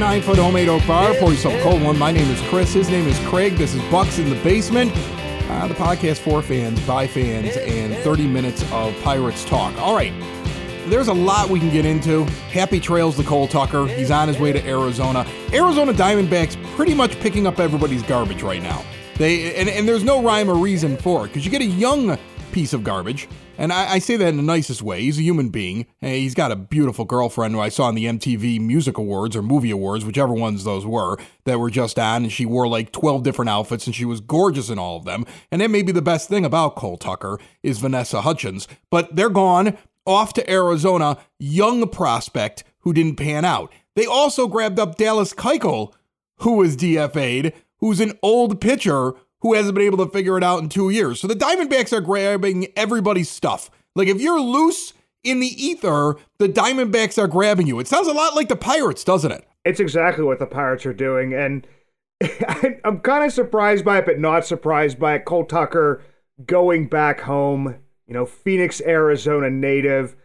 nine foot homemade oak bar. Pour yourself a cold one. My name is Chris. His name is Craig. This is Bucks in the Basement. Uh, the podcast for fans, by fans, and 30 minutes of Pirates talk. All right. There's a lot we can get into. Happy trails to Cole Tucker. He's on his way to Arizona. Arizona Diamondbacks pretty much picking up everybody's garbage right now. They and, and there's no rhyme or reason for it because you get a young piece of garbage, and I, I say that in the nicest way. He's a human being. he's got a beautiful girlfriend who I saw in the MTV Music Awards or Movie Awards, whichever ones those were, that were just on, and she wore like 12 different outfits, and she was gorgeous in all of them. And that may be the best thing about Cole Tucker is Vanessa Hudgens. But they're gone off to Arizona, young prospect who didn't pan out. They also grabbed up Dallas Keuchel, who was DFA'd, who's an old pitcher who hasn't been able to figure it out in two years. So the Diamondbacks are grabbing everybody's stuff. Like if you're loose in the ether, the Diamondbacks are grabbing you. It sounds a lot like the Pirates, doesn't it? It's exactly what the Pirates are doing, and I'm kind of surprised by it, but not surprised by it. Cole Tucker going back home, you know, Phoenix, Arizona native.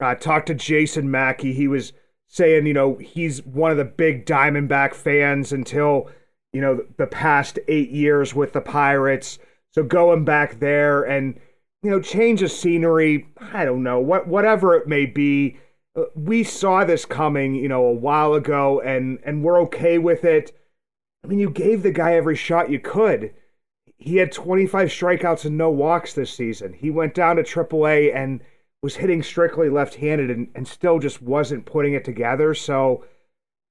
Uh, talked to Jason Mackey. He was saying, you know, he's one of the big Diamondback fans until, you know, the past eight years with the Pirates. So going back there and, you know, change of scenery, I don't know, what whatever it may be. Uh, we saw this coming, you know, a while ago, and and we're okay with it. I mean, you gave the guy every shot you could. He had 25 strikeouts and no walks this season. He went down to AAA and was hitting strictly left-handed and, and still just wasn't putting it together. So,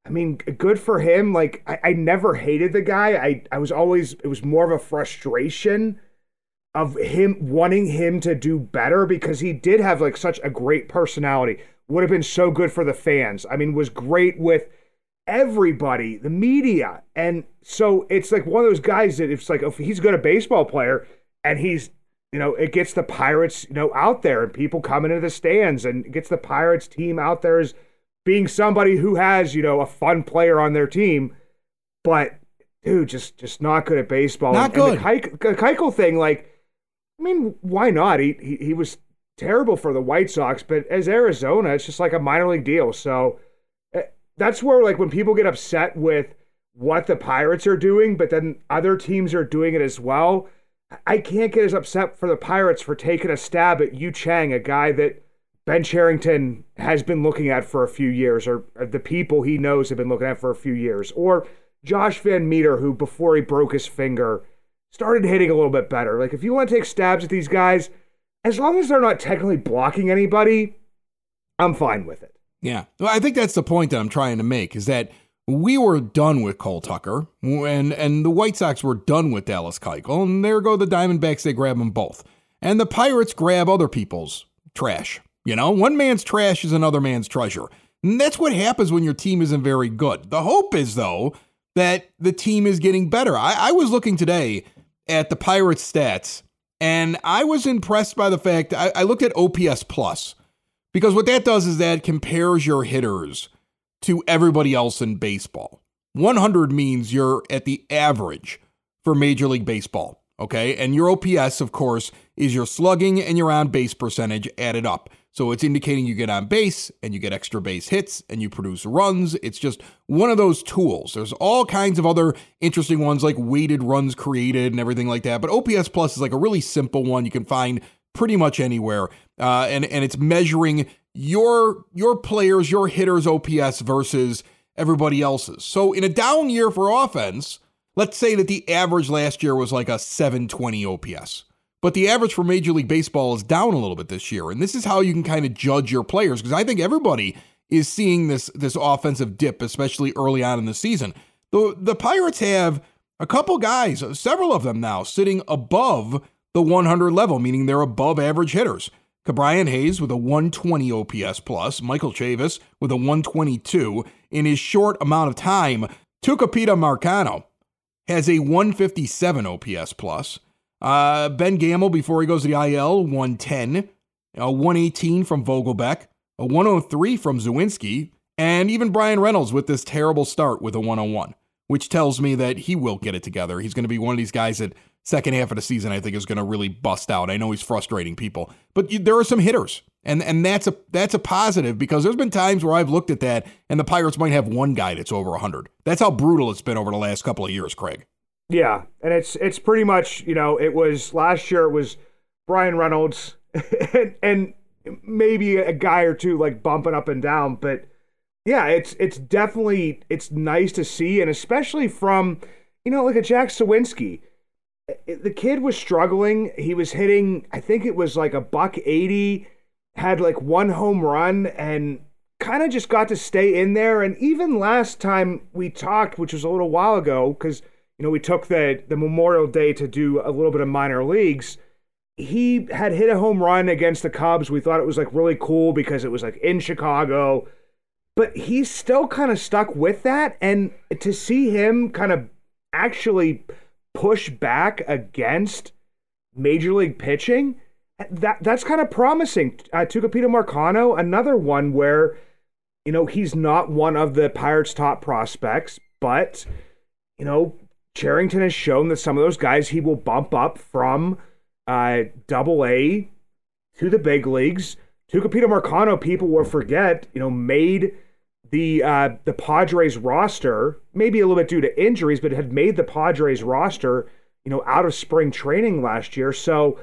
I mean, good for him. Like, I, I never hated the guy. I, I was always, it was more of a frustration of him wanting him to do better because he did have like such a great personality. Would have been so good for the fans. I mean, was great with everybody, the media. And so it's like one of those guys that it's like if he's a good baseball player and he's you know, it gets the Pirates, you know, out there and people coming into the stands and gets the Pirates team out there as being somebody who has, you know, a fun player on their team. But dude, just just not good at baseball. Not and, and good. the Keik- the Keuchel thing, like, I mean, why not? He, he he was terrible for the White Sox, but as Arizona, it's just like a minor league deal. So eh, that's where like when people get upset with what the Pirates are doing, but then other teams are doing it as well. I can't get as upset for the Pirates for taking a stab at Yu Chang, a guy that Ben Cherington has been looking at for a few years, or uh, the people he knows have been looking at for a few years, or Josh Van Meter, who before he broke his finger started hitting a little bit better. Like if you want to take stabs at these guys, as long as they're not technically blocking anybody, I'm fine with it. Yeah. Well, I think that's the point that I'm trying to make is that we were done with Cole Tucker and and the White Sox were done with Dallas Keuchel and there go the Diamondbacks they grab them both. And the Pirates grab other people's trash. You know, one man's trash is another man's treasure. And that's what happens when your team isn't very good. The hope is though that the team is getting better. I, I was looking today at the Pirates stats and I was impressed by the fact I, I looked at OPS plus. Because what that does is that compares your hitters to everybody else in baseball. 100 means you're at the average for Major League Baseball, okay? And your OPS, of course, is your slugging and your on base percentage added up. So it's indicating you get on base and you get extra base hits and you produce runs. It's just one of those tools. There's all kinds of other interesting ones like weighted runs created and everything like that. But OPS Plus is like a really simple one you can find pretty much anywhere. Uh, and, and it's measuring your your players, your hitters' OPS versus everybody else's. So in a down year for offense, let's say that the average last year was like a 720 OPS. But the average for Major League Baseball is down a little bit this year. And this is how you can kind of judge your players because I think everybody is seeing this this offensive dip, especially early on in the season. The the Pirates have a couple guys, uh, several of them now, sitting above the 100 level, meaning they're above average hitters. Ke'Bryan Hayes with a 120 OPS plus, Michael Chavis with a 122. In his short amount of time, Tucupita Marcano has a 157 OPS plus. Uh, ben Gamel, before he goes to the IL, 110. A 118 from Vogelbach, A 103 from Suwinski. And even Bryan Reynolds with this terrible start with a 101, which tells me that he will get it together. He's going to be one of these guys that second half of the season I think is going to really bust out. I know he's frustrating people, but there are some hitters. And and that's a that's a positive because there's been times where I've looked at that and the Pirates might have one guy that's over 100. That's how brutal it's been over the last couple of years, Craig. Yeah, and it's it's pretty much you know it was last year it was Bryan Reynolds and, and maybe a guy or two like bumping up and down, but yeah, it's it's definitely it's nice to see, and especially from you know like a Jack Suwinski. The kid was struggling. He was hitting, I think it was like a buck eighty, had like one home run, and kind of just got to stay in there. And even last time we talked, which was a little while ago, because you know, we took the the Memorial Day to do a little bit of minor leagues. He had hit a home run against the Cubs. We thought it was like really cool because it was like in Chicago. But he's still kind of stuck with that. And to see him kind of actually push back against major league pitching, that that's kind of promising. Uh, Tucupita Marcano, another one where, you know, he's not one of the Pirates' top prospects, but, you know, Cherington has shown that some of those guys he will bump up from uh, double A to the big leagues. Tucupita Marcano, people will forget, you know, made the uh, the Padres roster, maybe a little bit due to injuries, but had made the Padres roster, you know, out of spring training last year. So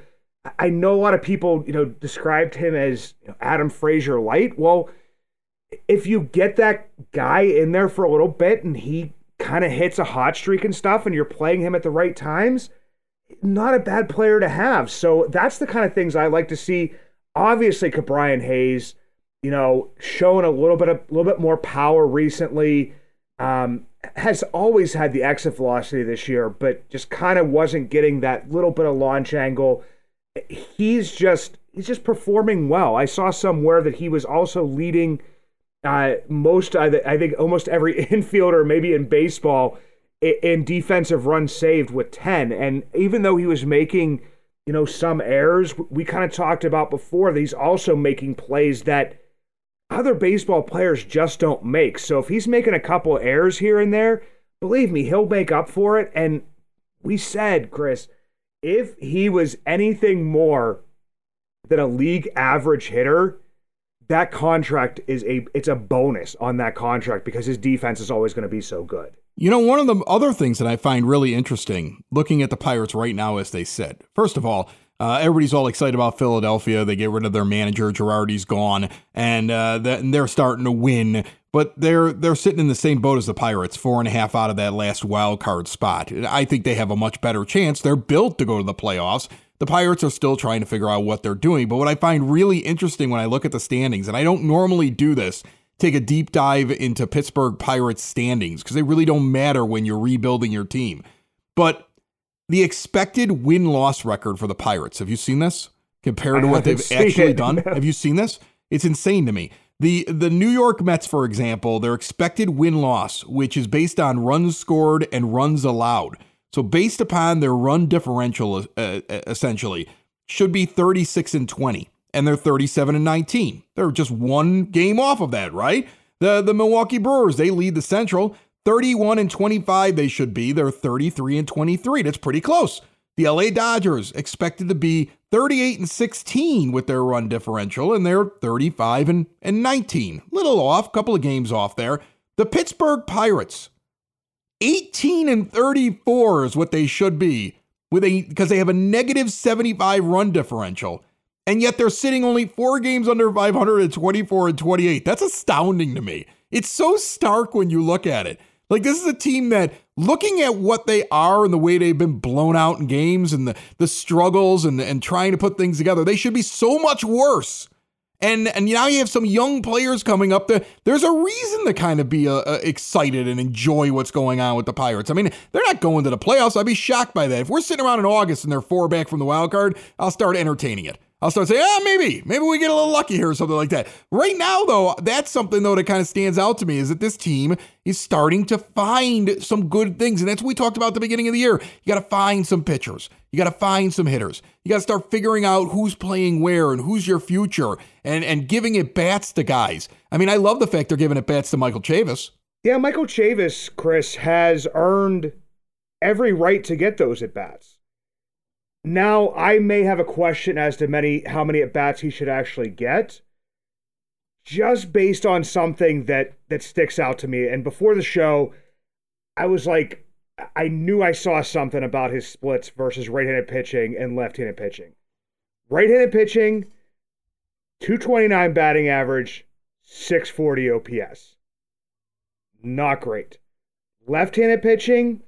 I know a lot of people, you know, described him as you know, Adam Frazier light. Well, if you get that guy in there for a little bit and he kind of hits a hot streak and stuff and you're playing him at the right times, not a bad player to have. So that's the kind of things I like to see. Obviously, Ke'Bryan Hayes, you know, showing a little bit a little bit more power recently. Um, has always had the exit velocity this year, but just kind of wasn't getting that little bit of launch angle. He's just he's just performing well. I saw somewhere that he was also leading uh, most, I, I think, almost every infielder, maybe in baseball, in defensive runs saved with 10. And even though he was making, you know, some errors, we kind of talked about before, that he's also making plays that other baseball players just don't make. So if he's making a couple errors here and there, believe me, he'll make up for it. And we said, Chris, if he was anything more than a league average hitter, that contract is a it's a bonus on that contract because his defense is always going to be so good. You know, one of the other things that I find really interesting looking at the Pirates right now as they sit. First of all, uh, everybody's all excited about Philadelphia. They get rid of their manager, Girardi's gone, and, uh, they're starting to win. But they're they're sitting in the same boat as the Pirates, four and a half out of that last wild card spot. I think they have a much better chance. They're built to go to the playoffs. The Pirates are still trying to figure out what they're doing. But what I find really interesting when I look at the standings, and I don't normally do this, take a deep dive into Pittsburgh Pirates standings because they really don't matter when you're rebuilding your team. But the expected win loss record for the Pirates, have you seen this compared to what they've actually done? have you seen this? It's insane to me. The the New York Mets, for example, their expected win loss, which is based on runs scored and runs allowed, so based upon their run differential, uh, uh, essentially, should be 36 and 20, and they're 37 and 19. They're just one game off of that, right? The the Milwaukee Brewers they lead the Central, 31 and 25. They should be. They're 33 and 23. That's pretty close. The LA Dodgers expected to be 38 and 16 with their run differential, and they're 35 and, and 19. Little off, couple of games off there. The Pittsburgh Pirates 18 and 34 is what they should be with a because they have a negative 75 run differential and yet they're sitting only 4 games under 500 at 24 and 28. That's astounding to me. It's so stark when you look at it. Like this is a team that looking at what they are and the way they've been blown out in games and the the struggles and and trying to put things together, they should be so much worse. And and now you have some young players coming up. There, there's a reason to kind of be uh, uh, excited and enjoy what's going on with the Pirates. I mean, they're not going to the playoffs. I'd be shocked by that. If we're sitting around in August and they're four back from the wild card, I'll start entertaining it. I'll start saying, ah, maybe, maybe we get a little lucky here or something like that. Right now, though, that's something though that kind of stands out to me is that this team is starting to find some good things, and that's what we talked about at the beginning of the year. You got to find some pitchers, you got to find some hitters, you got to start figuring out who's playing where and who's your future, and and giving it bats to guys. I mean, I love the fact they're giving it bats to Michael Chavis. Yeah, Michael Chavis, Chris, has earned every right to get those at bats. Now, I may have a question as to many how many at bats he should actually get, just based on something that that sticks out to me. And before the show, I was like, I knew I saw something about his splits versus right-handed pitching and left-handed pitching. Right-handed pitching, 229 batting average, 640 OPS. Not great. Left-handed pitching,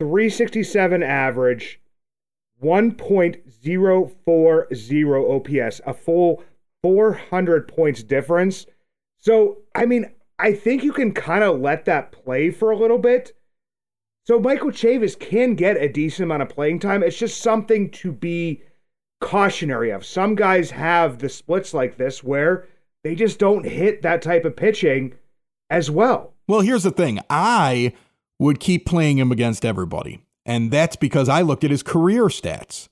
367 average, 1.040 OPS, a full 400 points difference. So, I mean, I think you can kind of let that play for a little bit. So, Michael Chavis can get a decent amount of playing time. It's just something to be cautionary of. Some guys have the splits like this where they just don't hit that type of pitching as well. Well, here's the thing I would keep playing him against everybody. And that's because I looked at his career stats.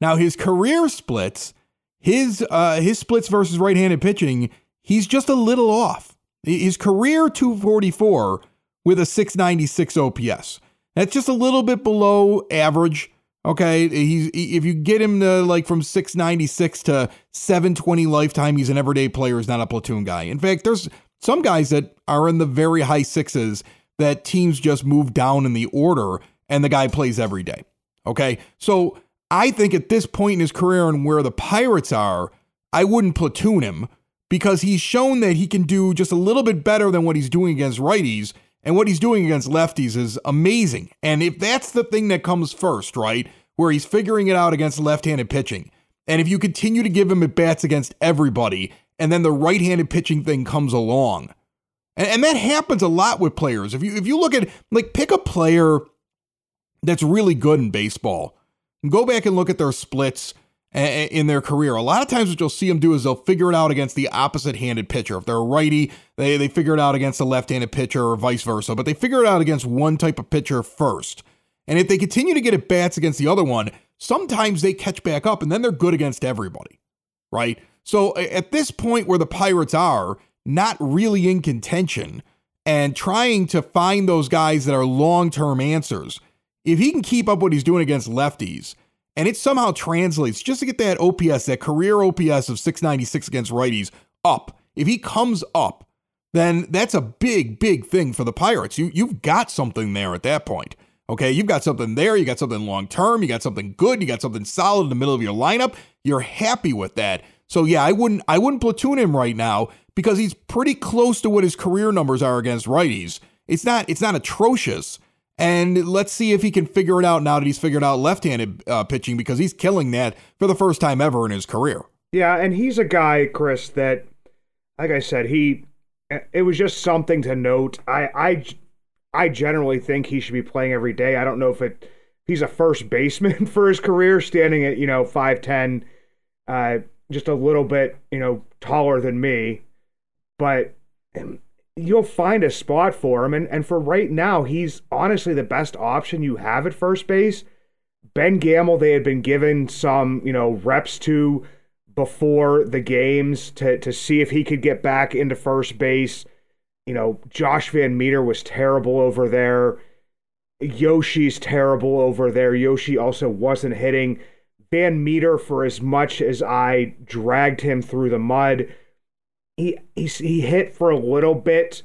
Now, his career splits, his uh, his splits versus right-handed pitching, he's just a little off. His career 244 with a 696 OPS. That's just a little bit below average. Okay, he's if you get him to like from 696 to 720 lifetime, he's an everyday player, he's not a platoon guy. In fact, there's some guys that are in the very high sixes that teams just move down in the order and the guy plays every day. Okay. So I think at this point in his career and where the Pirates are, I wouldn't platoon him because he's shown that he can do just a little bit better than what he's doing against righties. And what he's doing against lefties is amazing. And if that's the thing that comes first, right, where he's figuring it out against left handed pitching, and if you continue to give him at bats against everybody, and then the right handed pitching thing comes along, and, and that happens a lot with players. If you if you look at like pick a player that's really good in baseball. Go back and look at their splits in their career. A lot of times, what you'll see them do is they'll figure it out against the opposite handed pitcher. If they're a righty, they, they figure it out against a left handed pitcher or vice versa, but they figure it out against one type of pitcher first. And if they continue to get at bats against the other one, sometimes they catch back up and then they're good against everybody, right? So at this point where the Pirates are, not really in contention and trying to find those guys that are long term answers if he can keep up what he's doing against lefties, and it somehow translates just to get that OPS, that career OPS of 696 against righties up, if he comes up, then that's a big, big thing for the Pirates. You you've got something there at that point. Okay, you've got something there, you got something long term, you got something good, you got something solid in the middle of your lineup. You're happy with that. So yeah, I wouldn't I wouldn't platoon him right now because he's pretty close to what his career numbers are against righties. It's not it's not atrocious, and let's see if he can figure it out now that he's figured out left handed uh, pitching because he's killing that for the first time ever in his career. Yeah, and he's a guy, Chris, that, like I said, he, it was just something to note. I, I, I generally think he should be playing every day. I don't know if it, he's a first baseman for his career, standing at, you know, 5'10, uh, just a little bit, you know, taller than me. But you'll find a spot for him. And, and for right now, he's honestly the best option you have at first base. Ben Gamel, they had been given some, you know, reps to before the games to, to see if he could get back into first base. You know, Josh Van Meter was terrible over there. Yoshi's terrible over there. Yoshi also wasn't hitting. Van Meter, for as much as I dragged him through the mud, he he, hit for a little bit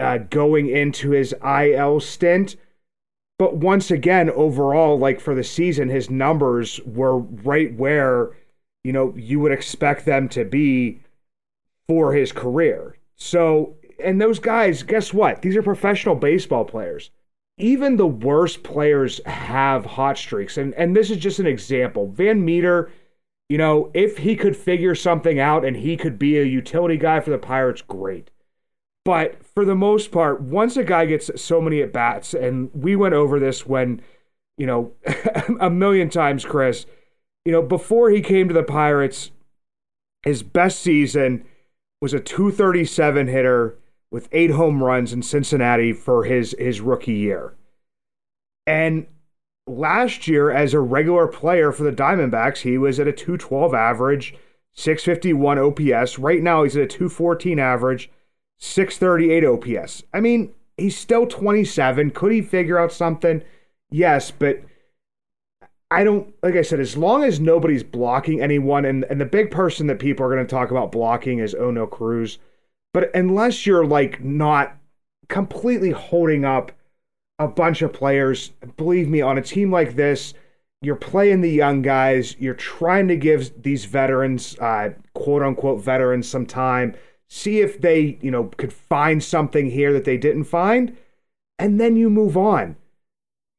uh, going into his IL stint. But once again, overall, like for the season, his numbers were right where, you know, you would expect them to be for his career. So and those guys, guess what? These are professional baseball players. Even the worst players have hot streaks. And and this is just an example. Van Meter, you know, if he could figure something out and he could be a utility guy for the Pirates, great. But for the most part, once a guy gets so many at bats, and we went over this when, you know, a million times, Chris, you know, before he came to the Pirates, his best season was a 237 hitter with eight home runs in Cincinnati for his his rookie year. And last year, as a regular player for the Diamondbacks, he was at a 212 average, 651 OPS. Right now, he's at a 214 average, 638 OPS. I mean, he's still 27. Could he figure out something? Yes, but I don't, like I said, as long as nobody's blocking anyone, and, and the big person that people are going to talk about blocking is Oneil Cruz. But unless you're like not completely holding up a bunch of players, believe me, on a team like this, you're playing the young guys, you're trying to give these veterans, uh, quote unquote veterans, some time, see if they, you know, could find something here that they didn't find, and then you move on.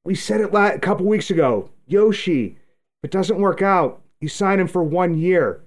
We said it a couple weeks ago. Yoshi, if it doesn't work out, you sign him for one year.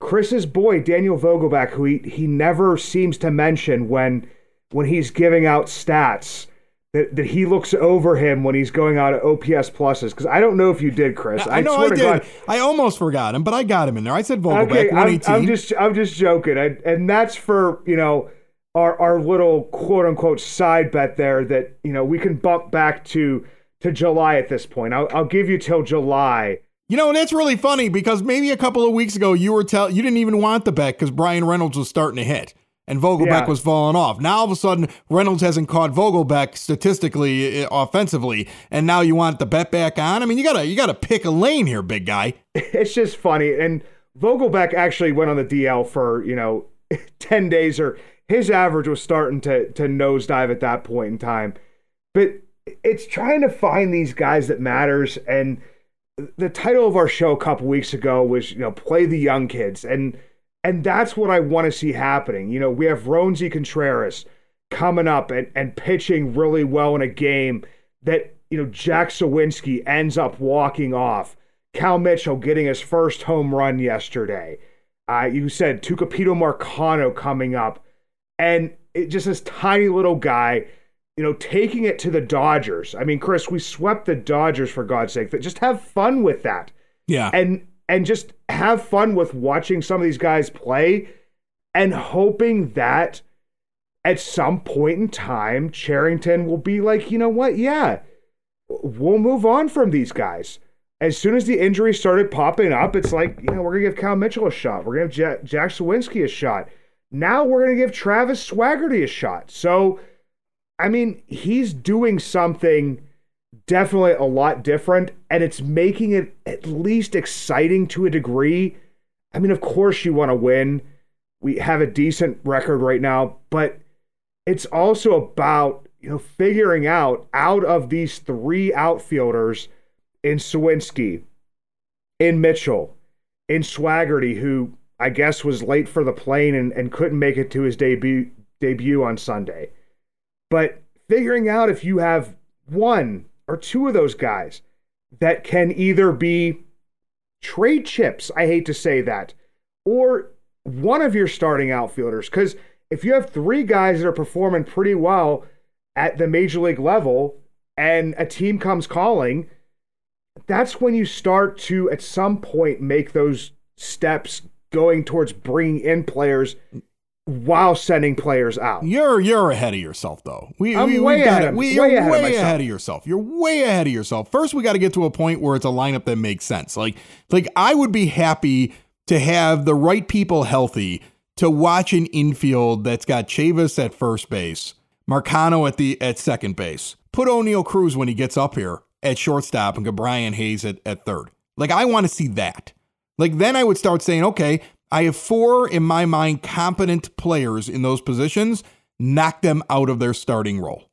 Chris's boy, Daniel Vogelbach, who he, he never seems to mention when when he's giving out stats, that, that he looks over him when he's going out at OPS pluses. Because I don't know if you did, Chris. I, I know I did. God. I almost forgot him, but I got him in there. I said Vogelbach, okay, 118. I'm, I'm just I'm just joking. I, and that's for, you know, our our little quote unquote side bet there that, you know, we can bump back to to July at this point. I'll, I'll give you till July. You know, and that's really funny because maybe a couple of weeks ago you were tell you didn't even want the bet because Bryan Reynolds was starting to hit and Vogelbach yeah. was falling off. Now all of a sudden Reynolds hasn't caught Vogelbach statistically uh, offensively, and now you want the bet back on. I mean, you gotta you gotta pick a lane here, big guy. It's just funny, and Vogelbach actually went on the DL for you know ten days, or his average was starting to to nosedive at that point in time, but it's trying to find these guys that matters and the title of our show a couple weeks ago was you know play the young kids and and that's what I want to see happening. You know, we have Roansy Contreras coming up and, and pitching really well in a game that, you know, Jack Suwinski ends up walking off. Cal Mitchell getting his first home run yesterday. Uh, you said Tucupita Marcano coming up. And it just this tiny little guy you know, taking it to the Dodgers. I mean, Chris, we swept the Dodgers for God's sake. Just have fun with that. Yeah. And and just have fun with watching some of these guys play and hoping that at some point in time Cherington will be like, you know what? Yeah. We'll move on from these guys. As soon as the injuries started popping up, it's like, you know, we're going to give Cal Mitchell a shot. We're going to give Jack Suwinski a shot. Now we're going to give Travis Swaggerty a shot. So, I mean, he's doing something definitely a lot different, and it's making it at least exciting to a degree. I mean, of course, you want to win. We have a decent record right now, but it's also about, you know, figuring out out of these three outfielders in Suwinski, in Mitchell, in Swaggerty, who I guess was late for the plane and, and couldn't make it to his debut debut on Sunday but figuring out if you have one or two of those guys that can either be trade chips, I hate to say that, or one of your starting outfielders. Because if you have three guys that are performing pretty well at the major league level and a team comes calling, that's when you start to, at some point, make those steps going towards bringing in players while sending players out. You're you're ahead of yourself though. We, I'm we, way ahead. Of, we, you're way, ahead, way of ahead of yourself. You're way ahead of yourself. First, we got to get to a point where it's a lineup that makes sense. Like like I would be happy to have the right people healthy to watch an infield that's got Chavis at first base, Marcano at the at second base. Put Oneil Cruz when he gets up here at shortstop and Brian Hayes at, at third. Like I want to see that. Like then I would start saying, okay, I have four, in my mind, competent players in those positions. Knock them out of their starting role,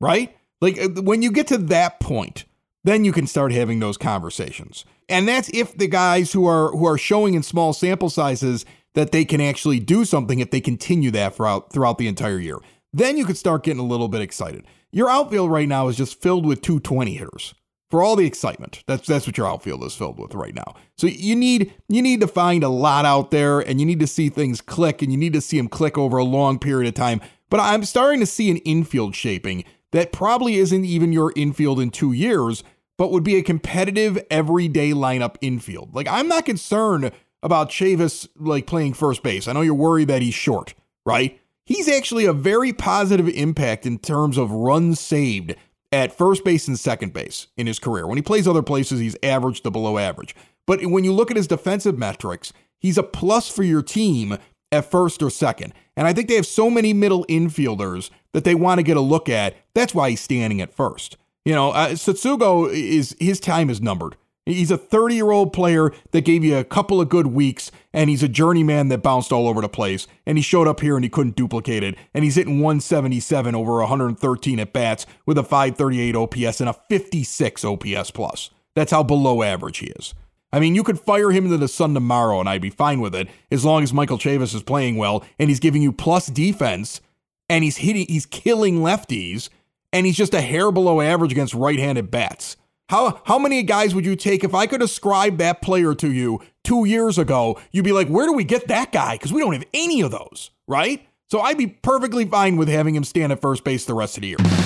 right? Like uh, when you get to that point, then you can start having those conversations. And that's if the guys who are who are showing in small sample sizes that they can actually do something if they continue that throughout throughout the entire year. Then you could start getting a little bit excited. Your outfield right now is just filled with 220 hitters. For all the excitement. That's that's what your outfield is filled with right now. So you need you need to find a lot out there and you need to see things click and you need to see them click over a long period of time. But I'm starting to see an infield shaping that probably isn't even your infield in 2 years, but would be a competitive everyday lineup infield. Like I'm not concerned about Chavis like playing first base. I know you're worried that he's short, right? He's actually a very positive impact in terms of runs saved at first base and second base in his career. When he plays other places, he's average to below average. But when you look at his defensive metrics, he's a plus for your team at first or second. And I think they have so many middle infielders that they want to get a look at. That's why he's standing at first. You know, uh, Tsutsugo is his time is numbered. He's a 30 year old player that gave you a couple of good weeks, and he's a journeyman that bounced all over the place. And he showed up here and he couldn't duplicate it. And he's hitting 177 over 113 at bats with a 538 OPS and a 56 OPS plus. That's how below average he is. I mean, you could fire him into the sun tomorrow and I'd be fine with it as long as Michael Chavis is playing well and he's giving you plus defense and he's hitting, he's killing lefties and he's just a hair below average against right handed bats. How how many guys would you take if I could ascribe that player to you two years ago? You'd be like, where do we get that guy? Because we don't have any of those, right? So I'd be perfectly fine with having him stand at first base the rest of the year.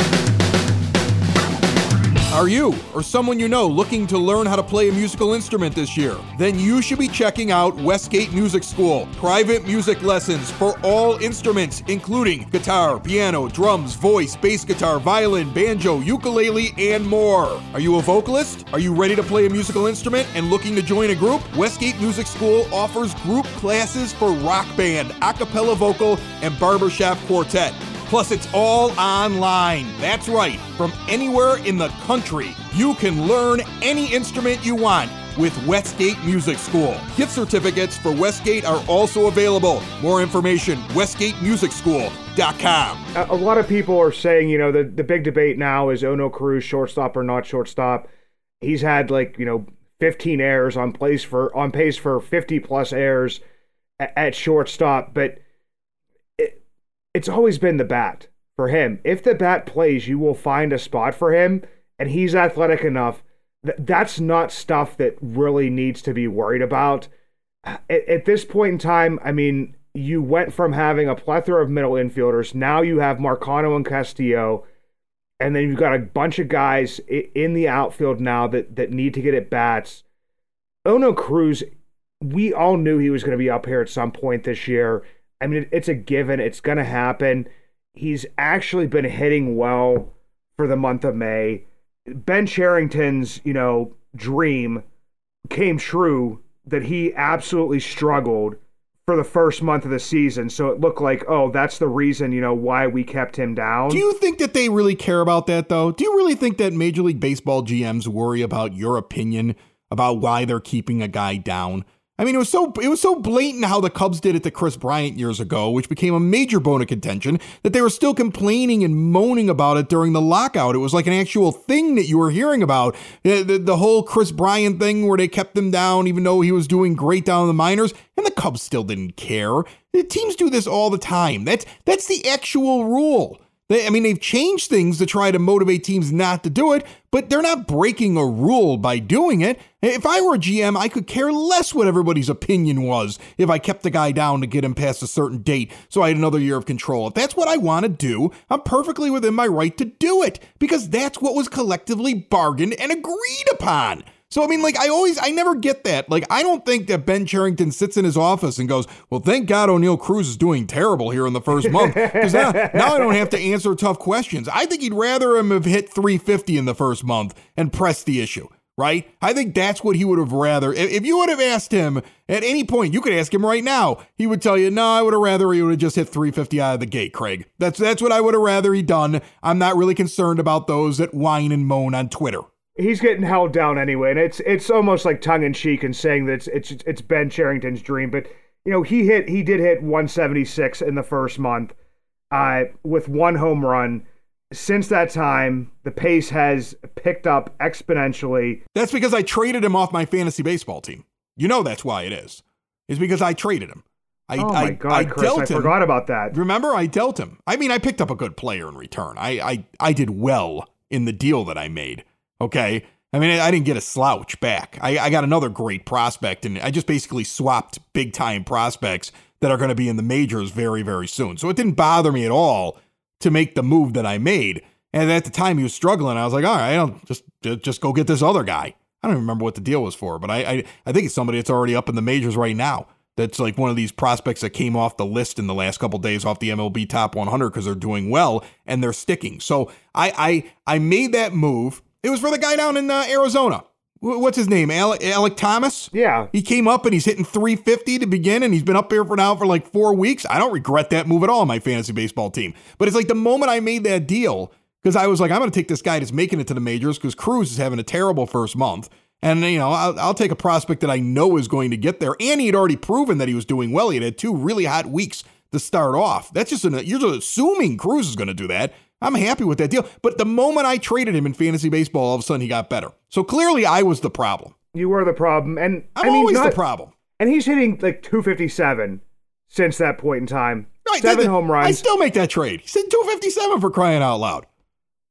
Are you or someone you know looking to learn how to play a musical instrument this year? Then you should be checking out Westgate Music School. Private music lessons for all instruments, including guitar, piano, drums, voice, bass guitar, violin, banjo, ukulele, and more. Are you a vocalist? Are you ready to play a musical instrument and looking to join a group? Westgate Music School offers group classes for rock band, a cappella vocal, and barbershop quartet. Plus, it's all online. That's right. From anywhere in the country, you can learn any instrument you want with Westgate Music School. Gift certificates for Westgate are also available. More information, westgatemusicschool.com. A, a lot of people are saying, you know, the, the big debate now is oh, Ono Cruz shortstop or not shortstop. He's had like, you know, 15 errors on place for on pace for 50 plus errors at, at shortstop, but it's always been the bat for him. If the bat plays, you will find a spot for him, and he's athletic enough. that's not stuff that really needs to be worried about. At, at this point in time, I mean, you went from having a plethora of middle infielders. Now you have Marcano and Castillo, and then you've got a bunch of guys in the outfield now that that need to get at bats. Oneil Cruz, we all knew he was going to be up here at some point this year. I mean, it's a given. It's going to happen. He's actually been hitting well for the month of May. Ben Cherington's, you know, dream came true that he absolutely struggled for the first month of the season. So it looked like, oh, that's the reason, you know, why we kept him down. Do you think that they really care about that, though? Do you really think that Major League Baseball GMs worry about your opinion about why they're keeping a guy down? I mean, it was so it was so blatant how the Cubs did it to Kris Bryant years ago, which became a major bone of contention, that they were still complaining and moaning about it during the lockout. It was like an actual thing that you were hearing about. The, the, the whole Kris Bryant thing where they kept him down even though he was doing great down in the minors, and the Cubs still didn't care. The teams do this all the time. That's that's the actual rule. They, I mean, they've changed things to try to motivate teams not to do it, but they're not breaking a rule by doing it. If I were a GM, I could care less what everybody's opinion was if I kept the guy down to get him past a certain date so I had another year of control. If that's what I want to do, I'm perfectly within my right to do it because that's what was collectively bargained and agreed upon. So I mean, like I always, I never get that. Like I don't think that Ben Cherington sits in his office and goes, "Well, thank God Oneil Cruz is doing terrible here in the first month because now, now I don't have to answer tough questions." I think he'd rather him have hit 350 in the first month and press the issue. Right? I think that's what he would have rather. If you would have asked him at any point, you could ask him right now. He would tell you, "No, I would have rather he would have just hit 350 out of the gate, Craig." That's that's what I would have rather he done. I'm not really concerned about those that whine and moan on Twitter he's getting held down anyway, and it's it's almost like tongue in cheek and saying that it's it's it's Ben Cherington's dream. But you know, he hit he did hit 176 in the first month, uh, with one home run. Since that time, the pace has picked up exponentially. That's because I traded him off my fantasy baseball team. You know that's why it is. It's because I traded him. I, Oh my I, God, I Chris, dealt I him. forgot about that. Remember, I dealt him. I mean, I picked up a good player in return. I, I, I did well in the deal that I made. Okay. I mean, I didn't get a slouch back. I, I got another great prospect, and I just basically swapped big time prospects that are going to be in the majors very, very soon. So it didn't bother me at all to make the move that I made. And at the time, he was struggling. I was like, all right, I'll just just, just go get this other guy. I don't even remember what the deal was for, but I, I I think it's somebody that's already up in the majors right now. That's like one of these prospects that came off the list in the last couple days off the MLB top 100 because they're doing well and they're sticking. So I I I made that move. It was for the guy down in uh, Arizona. Wh- What's his name? Alec, Alek Thomas. Yeah. He came up and he's hitting 350 to begin, and he's been up here for now for like four weeks. I don't regret that move at all on my fantasy baseball team. But it's like the moment I made that deal, because I was like, I'm going to take this guy that's making it to the majors because Cruz is having a terrible first month. And, you know, I'll, I'll take a prospect that I know is going to get there. And he had already proven that he was doing well. He had had two really hot weeks to start off. That's just, an, you're just assuming Cruz is going to do that. I'm happy with that deal. But the moment I traded him in fantasy baseball, all of a sudden he got better. So clearly I was the problem. You were the problem, and I'm I mean, always not- the problem. And he's hitting like 257 since that point in time. Right, Seven home runs. I still make that trade. He said 257 for crying out loud.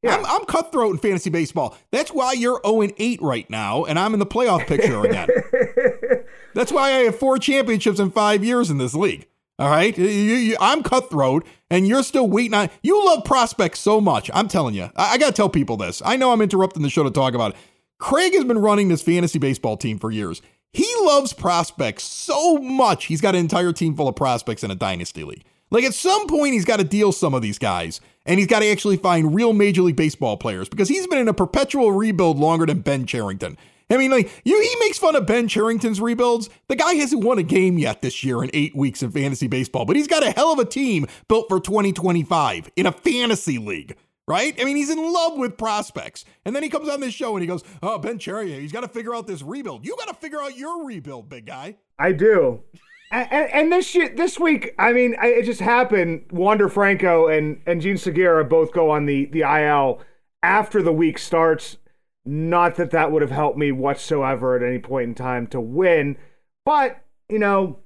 Yeah. I'm, I'm cutthroat in fantasy baseball. That's why you're 0 and 8 right now, and I'm in the playoff picture again. That's why I have four championships in five years in this league. All right, You- you- I'm cutthroat, and you're still waiting on. You love prospects so much. I'm telling you. I, I got to tell people this. I know I'm interrupting the show to talk about it. Craig has been running this fantasy baseball team for years. He loves prospects so much. He's got an entire team full of prospects in a dynasty league. Like at some point, he's got to deal some of these guys, and he's got to actually find real Major League Baseball players because he's been in a perpetual rebuild longer than Ben Cherington. I mean, like you, he makes fun of Ben Cherington's rebuilds. The guy hasn't won a game yet this year in eight weeks in fantasy baseball, but he's got a hell of a team built for 2025 in a fantasy league. Right? I mean, he's in love with prospects. And then he comes on this show and he goes, Oh, Ben Cherington, he's got to figure out this rebuild. You got to figure out your rebuild, big guy. I do. And, and, this shit, this week, I mean, it just happened. Wander Franco and and Jean Segura both go on the the IL after the week starts. Not that that would have helped me whatsoever at any point in time to win, but you know,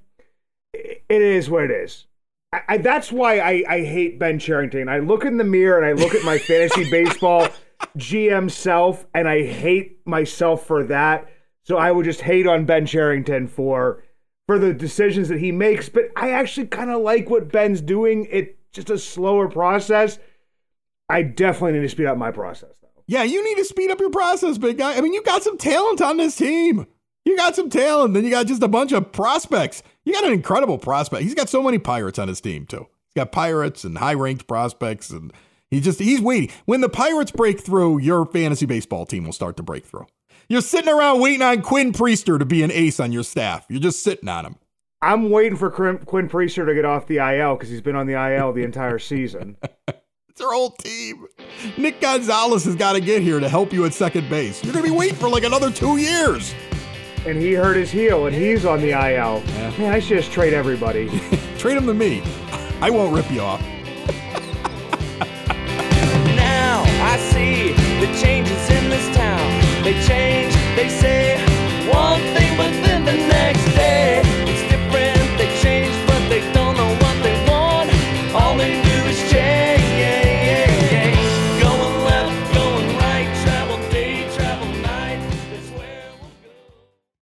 it is what it is. I, I, that's why I, I hate Ben Cherington. I look in the mirror and I look at my fantasy baseball GM self, and I hate myself for that. So I would just hate on Ben Cherington for for the decisions that he makes. But I actually kind of like what Ben's doing. It's just a slower process. I definitely need to speed up my process. Yeah, you need to speed up your process, big guy. I mean, you got some talent on this team. You got some talent, then you got just a bunch of prospects. You got an incredible prospect. He's got so many pirates on his team too. He's got pirates and high ranked prospects, and he just he's waiting. When the pirates break through, your fantasy baseball team will start to break through. You're sitting around waiting on Quinn Priester to be an ace on your staff. You're just sitting on him. I'm waiting for Quinn, Quinn Priester to get off the IL because he's been on the IL the entire season. It's our whole team. Nick Gonzalez has got to get here to help you at second base. You're going to be waiting for like another two years. And he hurt his heel, and he's on the IL. Yeah. Man, I should just trade everybody. trade him to me. I won't rip you off. now I see the changes in this town. They change, they say one thing, but then the next day.